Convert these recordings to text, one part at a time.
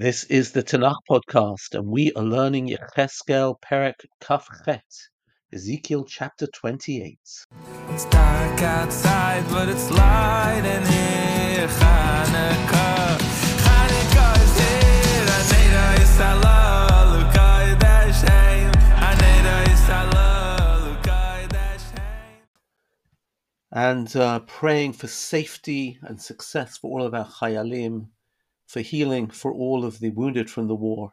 This is the Tanakh podcast, and we are learning Yechezkel Perek Kaf Chet, Ezekiel chapter 28. It's dark outside, but it's light in here. Hanukkah, Hanukkah is here. Aneda Yisrael, Lukai Dashem. Aneda Yisrael, Lukai Dashem. And uh, praying for safety and success for all of our Chayalim, for healing for all of the wounded from the war,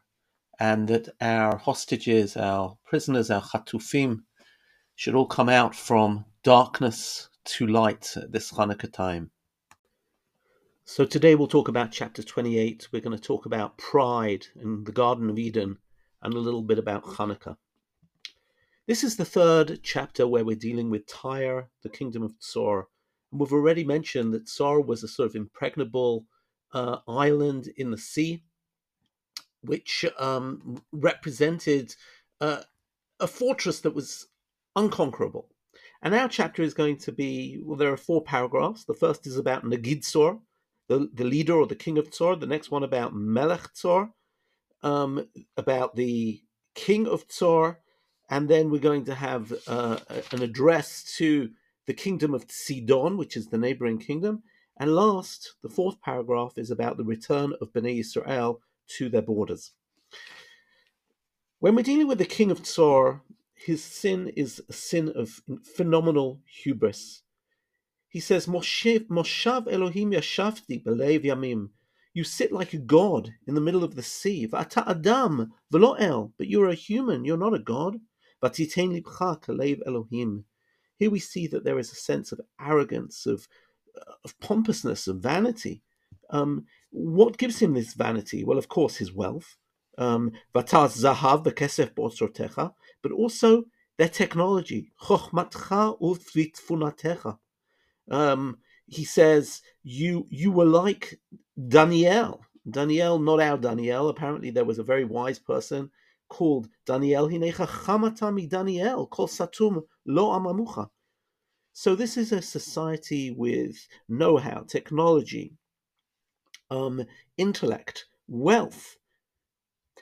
and that our hostages, our prisoners, our Chatufim, should all come out from darkness to light at this Hanukkah time. So today we'll talk about chapter 28. We're going to talk about pride in the Garden of Eden and a little bit about Hanukkah. This is the third chapter where we're dealing with Tyre, the kingdom of Tsor. And we've already mentioned that Tsor was a sort of impregnable uh, island in the sea, which um, represented uh, a fortress that was unconquerable. And our chapter is going to be well, there are four paragraphs. The first is about Nagid Tsor, the, the leader or the king of Tsor. The next one about Melech Tsor, um, about the king of Tsor. And then we're going to have uh, an address to the kingdom of Sidon, which is the neighboring kingdom. And last, the fourth paragraph is about the return of Bnei Israel to their borders. When we're dealing with the king of Tsor, his sin is a sin of phenomenal hubris. He says, Moshav Elohim yashavti belev yamim. You sit like a god in the middle of the sea. V'ata adam v'lo el. But you're a human, you're not a god. V'titein libcha kalev Elohim. Here we see that there is a sense of arrogance, of, of pompousness, of vanity. Um, what gives him this vanity? Well, of course, his wealth. Um, Vataz zahav but also their technology. Um, he says, you, you were like Daniel. Daniel, not our Daniel. Apparently, there was a very wise person called Daniel. Daniel, called Satum lo amamucha. So this is a society with know-how, technology, um, intellect, wealth,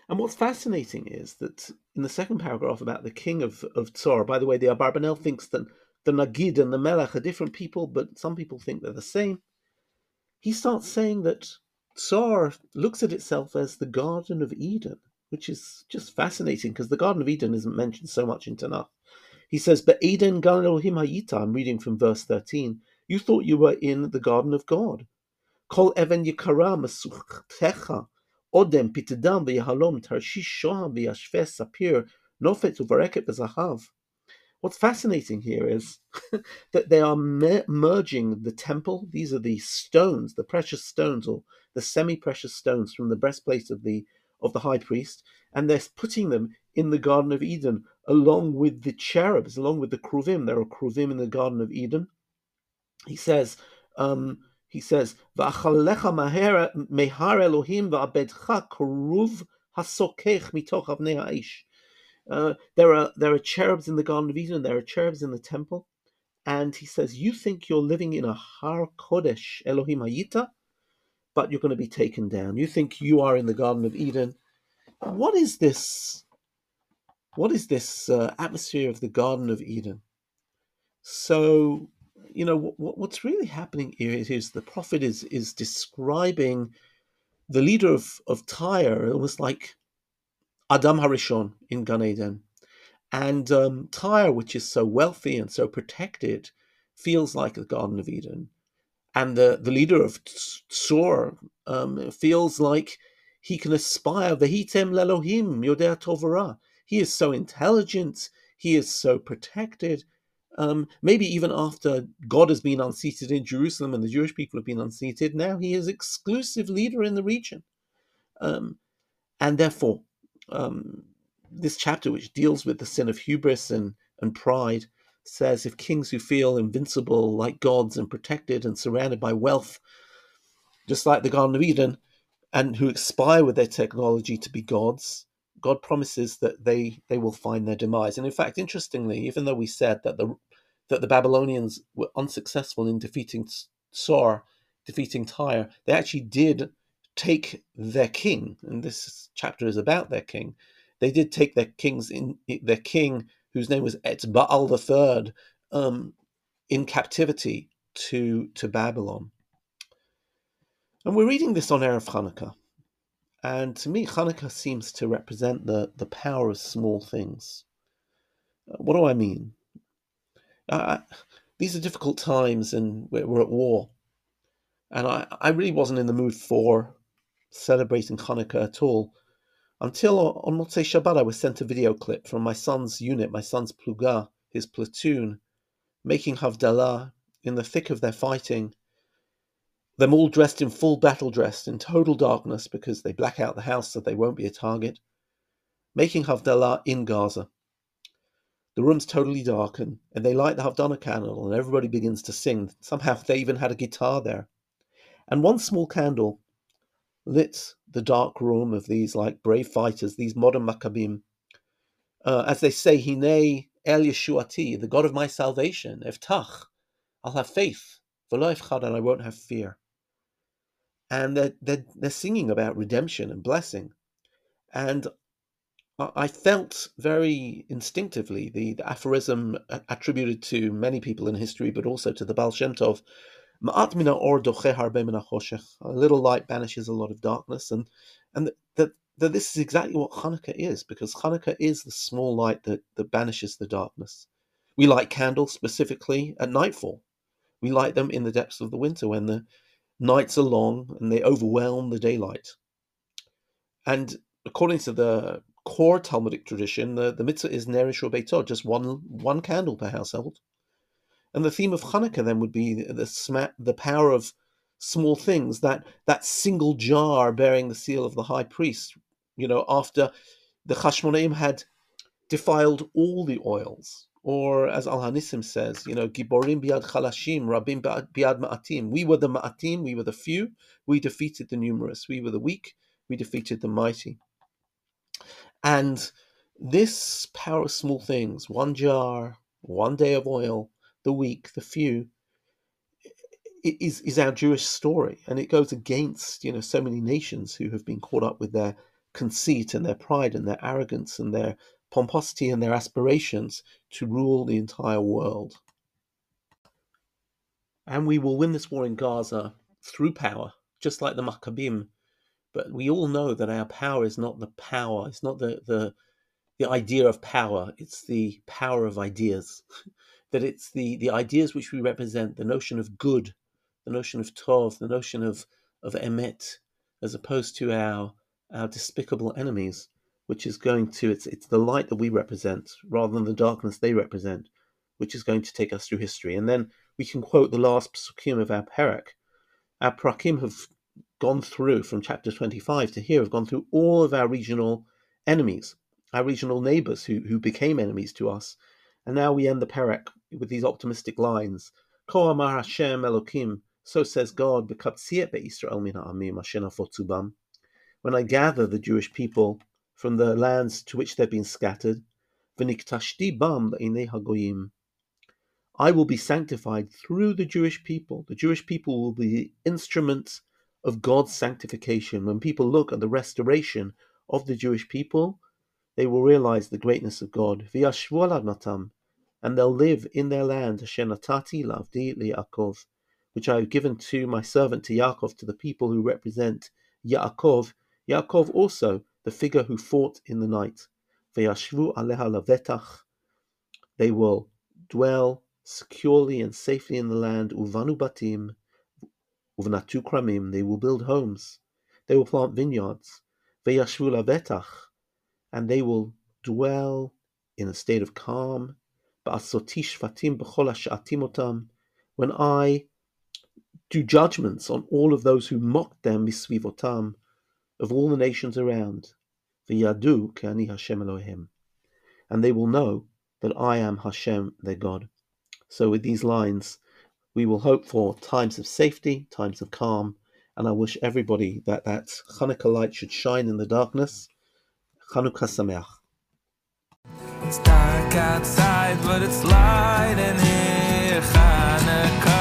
and what's fascinating is that in the second paragraph about the king of, of Tsor, by the way, the Abarbanel thinks that the Nagid and the Melech are different people, but some people think they're the same. He starts saying that Tsor looks at itself as the Garden of Eden, which is just fascinating because the Garden of Eden isn't mentioned so much in Tanakh. He says, But Eden Gan Elohim Hayita, I'm reading from verse 13, you thought you were in the Garden of God. Kol Even Yikara Masuchtecha Odem, pitedam v'yahalom, tarshish shoham sapir, nofet uvareket v'zahav. What's fascinating here is that they are me- merging the temple. These are the stones, the precious stones, or the semi-precious stones from the breastplate of the of the high priest, and they're putting them in the Garden of Eden along with the cherubs, along with the kruvim. There are kruvim in the Garden of Eden. He says. Um, he says, "V'achalecha mehar Elohim v'abedcha koruv hasokech mitoch avnei ha'ish." Uh, there are there are cherubs in the Garden of Eden. There are cherubs in the temple, and he says, "You think you're living in a Har Kodesh Elohim Hayita, but you're going to be taken down. You think you are in the Garden of Eden. What is this? What is this uh, atmosphere of the Garden of Eden?" So you know what, what's really happening here is, is, the prophet is is describing the leader of of Tyre almost like Adam Harishon in Gan Eden, and um, Tyre, which is so wealthy and so protected, feels like the Garden of Eden, and the the leader of Tsor um, feels like he can aspire vehitem lelohim yodea tovara. He is so intelligent. He is so protected um, maybe even after God has been unseated in Jerusalem and the Jewish people have been unseated, now he is exclusive leader in the region. Um, and therefore, um, this chapter, which deals with the sin of hubris and, and pride, says if kings who feel invincible like gods and protected and surrounded by wealth, just like the Garden of Eden, and who aspire with their technology to be gods, God promises that they they will find their demise. And in fact, interestingly, even though we said that the that the Babylonians were unsuccessful in defeating Tsor, defeating Tyre, they actually did take their king, and this chapter is about their king. They did take their kings in their king, whose name was Etzbaal the third, um, in captivity to to Babylon. And we're reading this on Erev Hanukkah. And to me, Hanukkah seems to represent the, the power of small things. Uh, what do I mean? Uh, these are difficult times and we're, we're at war. And I, I really wasn't in the mood for celebrating Hanukkah at all until on Motzei Shabbat I was sent a video clip from my son's unit, my son's pluga, his platoon, making Havdalah in the thick of their fighting them all dressed in full battle dress in total darkness because they black out the house so they won't be a target, making Havdalah in Gaza. The room's totally dark and, and they light the Havdalah candle and everybody begins to sing. Somehow they even had a guitar there. And one small candle lit the dark room of these like brave fighters, these modern Maccabim. Uh, as they say, Hine El Yeshuati, the God of my salvation, Eftach, I'll have faith, V'lo and I won't have fear and they're, they're, they're singing about redemption and blessing. And I felt very instinctively the, the aphorism uh, attributed to many people in history, but also to the Baal Shem Tov, a little light banishes a lot of darkness, and and that that this is exactly what Hanukkah is, because Hanukkah is the small light that, that banishes the darkness. We light candles specifically at nightfall. We light them in the depths of the winter when the nights are long and they overwhelm the daylight. And according to the core Talmudic tradition, the, the mitzvah is Nerish or just one one candle per household. And the theme of Hanukkah then would be the sma- the power of small things, that that single jar bearing the seal of the high priest, you know, after the Chashmonaim had defiled all the oils or as Al Hanisim says, you know, Giborim biad chalashim, Rabim biad ma'atim. We were the ma'atim, we were the few, we defeated the numerous. We were the weak, we defeated the mighty. And this power of small things, one jar, one day of oil, the weak, the few, is, is our Jewish story. And it goes against, you know, so many nations who have been caught up with their conceit and their pride and their arrogance and their pomposity and their aspirations to rule the entire world. And we will win this war in Gaza through power, just like the Maccabim. But we all know that our power is not the power, it's not the, the, the idea of power, it's the power of ideas. that it's the, the ideas which we represent, the notion of good, the notion of tov, the notion of, of emet, as opposed to our, our despicable enemies which is going to it's it's the light that we represent rather than the darkness they represent, which is going to take us through history. And then we can quote the last psukim of our parak. Our prakim have gone through from chapter 25 to here have gone through all of our regional enemies, our regional neighbors who who became enemies to us. And now we end the parak with these optimistic lines. Ko amar Hashem Elokim, so says God, when I gather the Jewish people from the lands to which they've been scattered. I will be sanctified through the Jewish people. The Jewish people will be the instruments of God's sanctification. When people look at the restoration of the Jewish people, they will realize the greatness of God. And they'll live in their land, Shenatati Lavdi Lavdiakov, which I have given to my servant to Yaakov, to the people who represent Yaakov. Yaakov also the figure who fought in the night. They will dwell securely and safely in the land. They will build homes. They will plant vineyards. And they will dwell in a state of calm. When I do judgments on all of those who mocked them of all the nations around. V'yadu ke'ani Hashem Elohim. And they will know that I am Hashem, their God. So with these lines, we will hope for times of safety, times of calm, and I wish everybody that that Hanukkah light should shine in the darkness. Chanukah Sameach. It's dark outside, but it's light in here. Hanukkah.